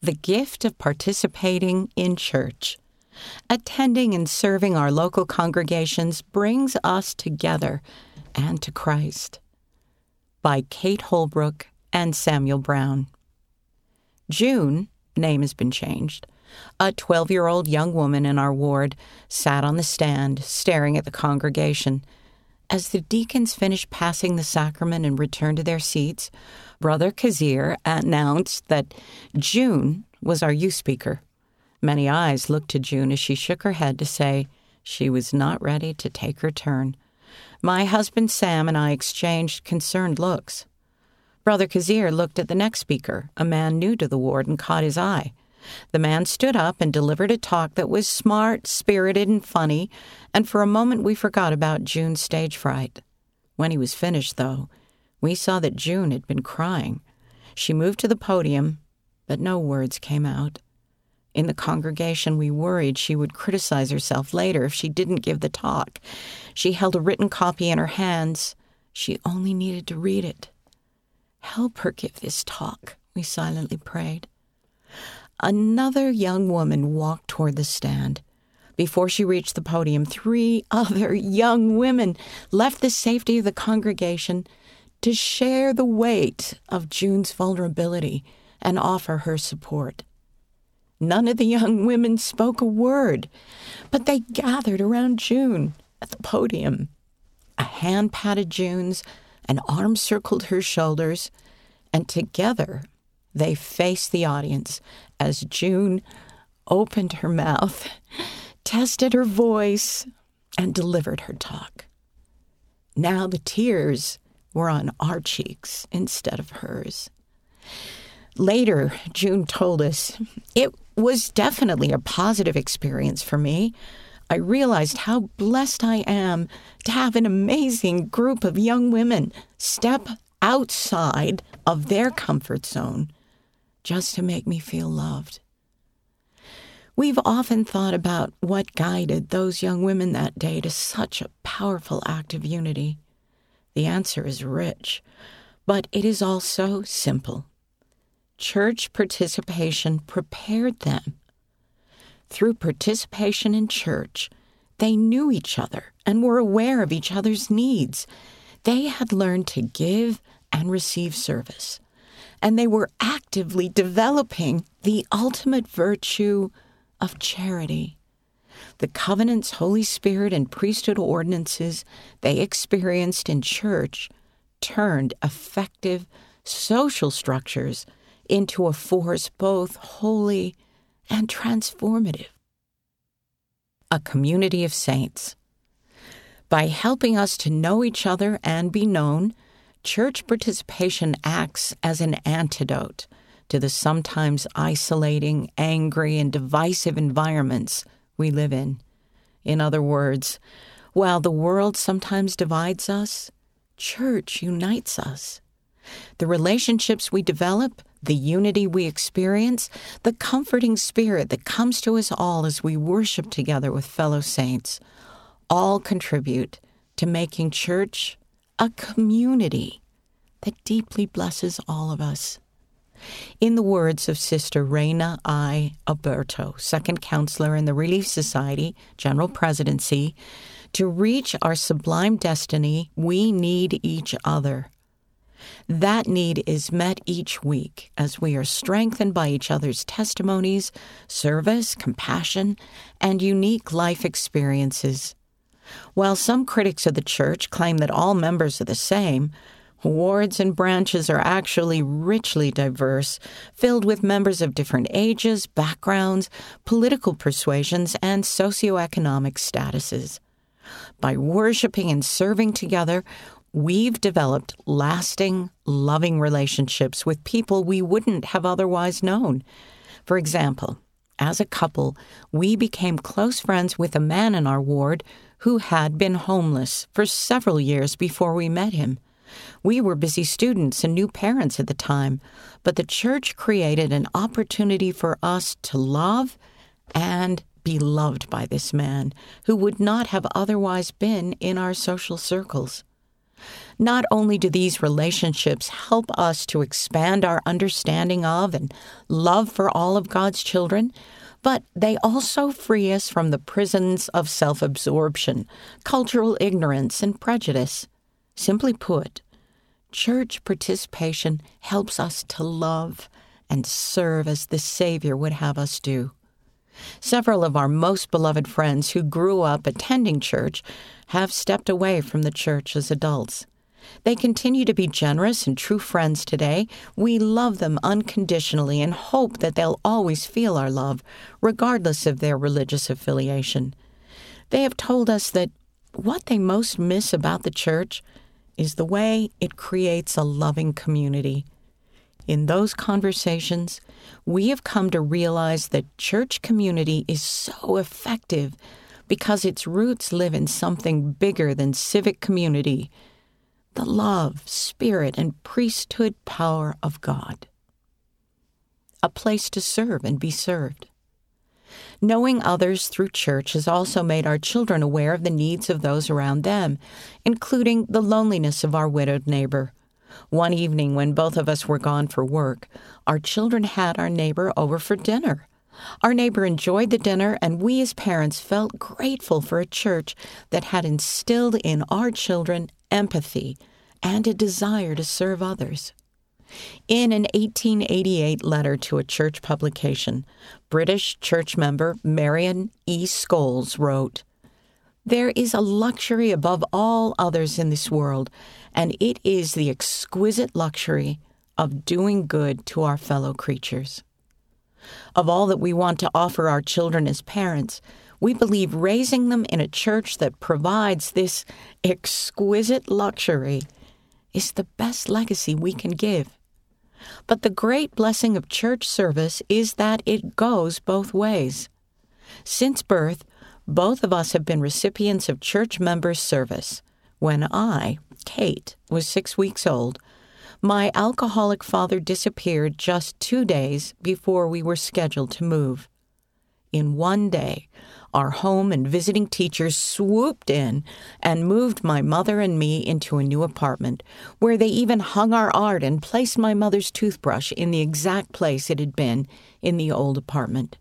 the gift of participating in church. Attending and serving our local congregations brings us together and to Christ. By Kate Holbrook and Samuel Brown. June, name has been changed, a 12 year old young woman in our ward sat on the stand staring at the congregation. As the deacons finished passing the sacrament and returned to their seats, Brother Kazir announced that June was our youth speaker. Many eyes looked to June as she shook her head to say she was not ready to take her turn. My husband Sam and I exchanged concerned looks. Brother Kazir looked at the next speaker, a man new to the ward, and caught his eye. The man stood up and delivered a talk that was smart, spirited, and funny, and for a moment we forgot about June's stage fright. When he was finished, though, we saw that June had been crying. She moved to the podium, but no words came out. In the congregation, we worried she would criticize herself later if she didn't give the talk. She held a written copy in her hands. She only needed to read it. Help her give this talk, we silently prayed. Another young woman walked toward the stand. Before she reached the podium, three other young women left the safety of the congregation to share the weight of June's vulnerability and offer her support. None of the young women spoke a word, but they gathered around June at the podium. A hand patted June's, an arm circled her shoulders, and together they faced the audience as June opened her mouth, tested her voice, and delivered her talk. Now the tears were on our cheeks instead of hers. Later, June told us it was definitely a positive experience for me. I realized how blessed I am to have an amazing group of young women step outside of their comfort zone just to make me feel loved. We've often thought about what guided those young women that day to such a powerful act of unity. The answer is rich, but it is also simple. Church participation prepared them. Through participation in church, they knew each other and were aware of each other's needs. They had learned to give and receive service and they were actively developing the ultimate virtue of charity. The covenants, Holy Spirit, and priesthood ordinances they experienced in church turned effective social structures into a force both holy and transformative. A community of saints. By helping us to know each other and be known, church participation acts as an antidote to the sometimes isolating, angry, and divisive environments we live in. In other words, while the world sometimes divides us, church unites us. The relationships we develop, the unity we experience, the comforting spirit that comes to us all as we worship together with fellow saints, all contribute to making church a community that deeply blesses all of us. In the words of Sister Reyna I. Aburto, second counselor in the Relief Society General Presidency, to reach our sublime destiny, we need each other. That need is met each week as we are strengthened by each other's testimonies, service, compassion, and unique life experiences. While some critics of the Church claim that all members are the same, wards and branches are actually richly diverse, filled with members of different ages, backgrounds, political persuasions, and socioeconomic statuses. By worshiping and serving together, we've developed lasting, loving relationships with people we wouldn't have otherwise known. For example, as a couple, we became close friends with a man in our ward who had been homeless for several years before we met him. We were busy students and new parents at the time, but the church created an opportunity for us to love and be loved by this man who would not have otherwise been in our social circles. Not only do these relationships help us to expand our understanding of and love for all of God's children, but they also free us from the prisons of self absorption, cultural ignorance, and prejudice. Simply put, church participation helps us to love and serve as the Savior would have us do. Several of our most beloved friends who grew up attending church have stepped away from the church as adults. They continue to be generous and true friends today. We love them unconditionally and hope that they'll always feel our love, regardless of their religious affiliation. They have told us that what they most miss about the church is the way it creates a loving community. In those conversations, we have come to realize that church community is so effective because its roots live in something bigger than civic community the love, spirit, and priesthood power of God. A place to serve and be served. Knowing others through church has also made our children aware of the needs of those around them, including the loneliness of our widowed neighbor. One evening, when both of us were gone for work, our children had our neighbor over for dinner. Our neighbor enjoyed the dinner, and we as parents felt grateful for a church that had instilled in our children empathy and a desire to serve others. In an 1888 letter to a church publication, British church member Marion E. Scholes wrote, There is a luxury above all others in this world, and it is the exquisite luxury of doing good to our fellow creatures. Of all that we want to offer our children as parents, we believe raising them in a church that provides this exquisite luxury is the best legacy we can give. But the great blessing of church service is that it goes both ways. Since birth, both of us have been recipients of church members' service. When I, Kate, was six weeks old, my alcoholic father disappeared just two days before we were scheduled to move. In one day, our home and visiting teachers swooped in and moved my mother and me into a new apartment, where they even hung our art and placed my mother's toothbrush in the exact place it had been in the old apartment.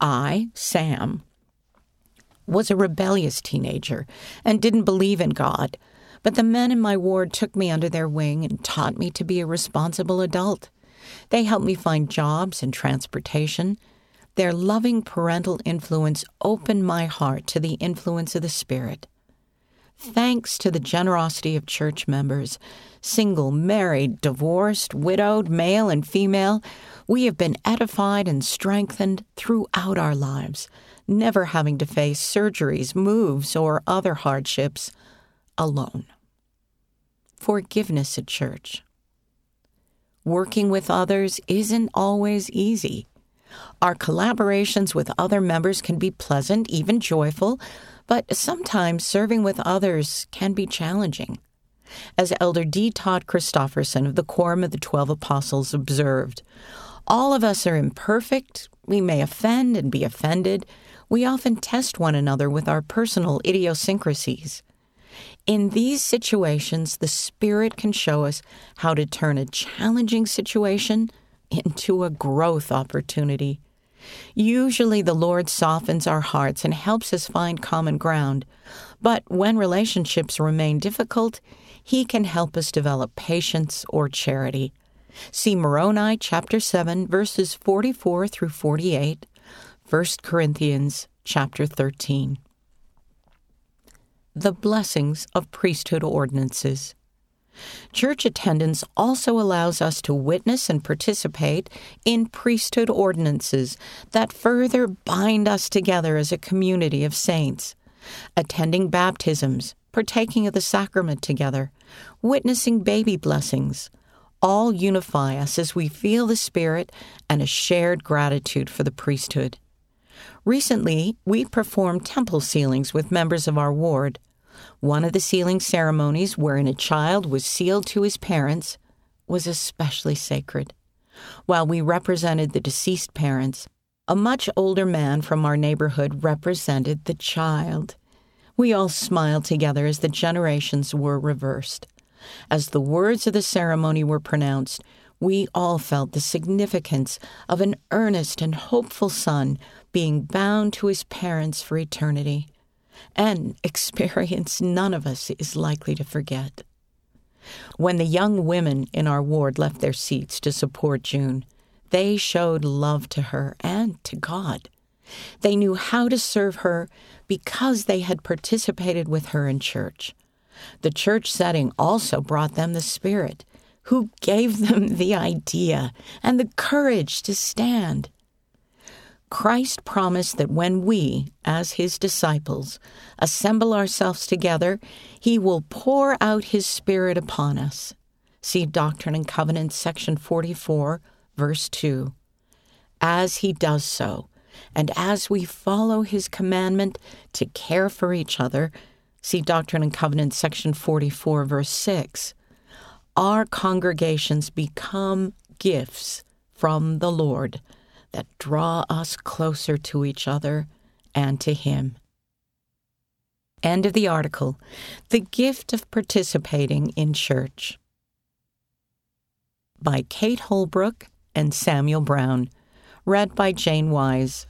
I, Sam, was a rebellious teenager and didn't believe in God, but the men in my ward took me under their wing and taught me to be a responsible adult. They helped me find jobs and transportation their loving parental influence opened my heart to the influence of the Spirit. Thanks to the generosity of church members, single, married, divorced, widowed, male, and female, we have been edified and strengthened throughout our lives, never having to face surgeries, moves, or other hardships alone. Forgiveness at church. Working with others isn't always easy. Our collaborations with other members can be pleasant, even joyful, but sometimes serving with others can be challenging. As Elder D. Todd Christofferson of the Quorum of the Twelve Apostles observed, all of us are imperfect. We may offend and be offended. We often test one another with our personal idiosyncrasies. In these situations, the Spirit can show us how to turn a challenging situation into a growth opportunity. Usually, the Lord softens our hearts and helps us find common ground. But when relationships remain difficult, He can help us develop patience or charity. See Moroni chapter 7, verses 44 through 48, 1 Corinthians chapter 13. The blessings of priesthood ordinances. Church attendance also allows us to witness and participate in priesthood ordinances that further bind us together as a community of saints. Attending baptisms, partaking of the sacrament together, witnessing baby blessings, all unify us as we feel the Spirit and a shared gratitude for the priesthood. Recently, we performed temple sealings with members of our ward. One of the sealing ceremonies, wherein a child was sealed to his parents, was especially sacred. While we represented the deceased parents, a much older man from our neighborhood represented the child. We all smiled together as the generations were reversed. As the words of the ceremony were pronounced, we all felt the significance of an earnest and hopeful son being bound to his parents for eternity, an experience none of us is likely to forget. When the young women in our ward left their seats to support June, they showed love to her and to God. They knew how to serve her because they had participated with her in church. The church setting also brought them the Spirit, who gave them the idea and the courage to stand. Christ promised that when we, as his disciples, assemble ourselves together, he will pour out his Spirit upon us. See Doctrine and Covenants, section 44, verse 2. As he does so, and as we follow his commandment to care for each other, see Doctrine and Covenants, section 44, verse 6, our congregations become gifts from the Lord that draw us closer to each other and to Him. End of the article The Gift of Participating in Church by Kate Holbrook and Samuel Brown. Read by Jane Wise.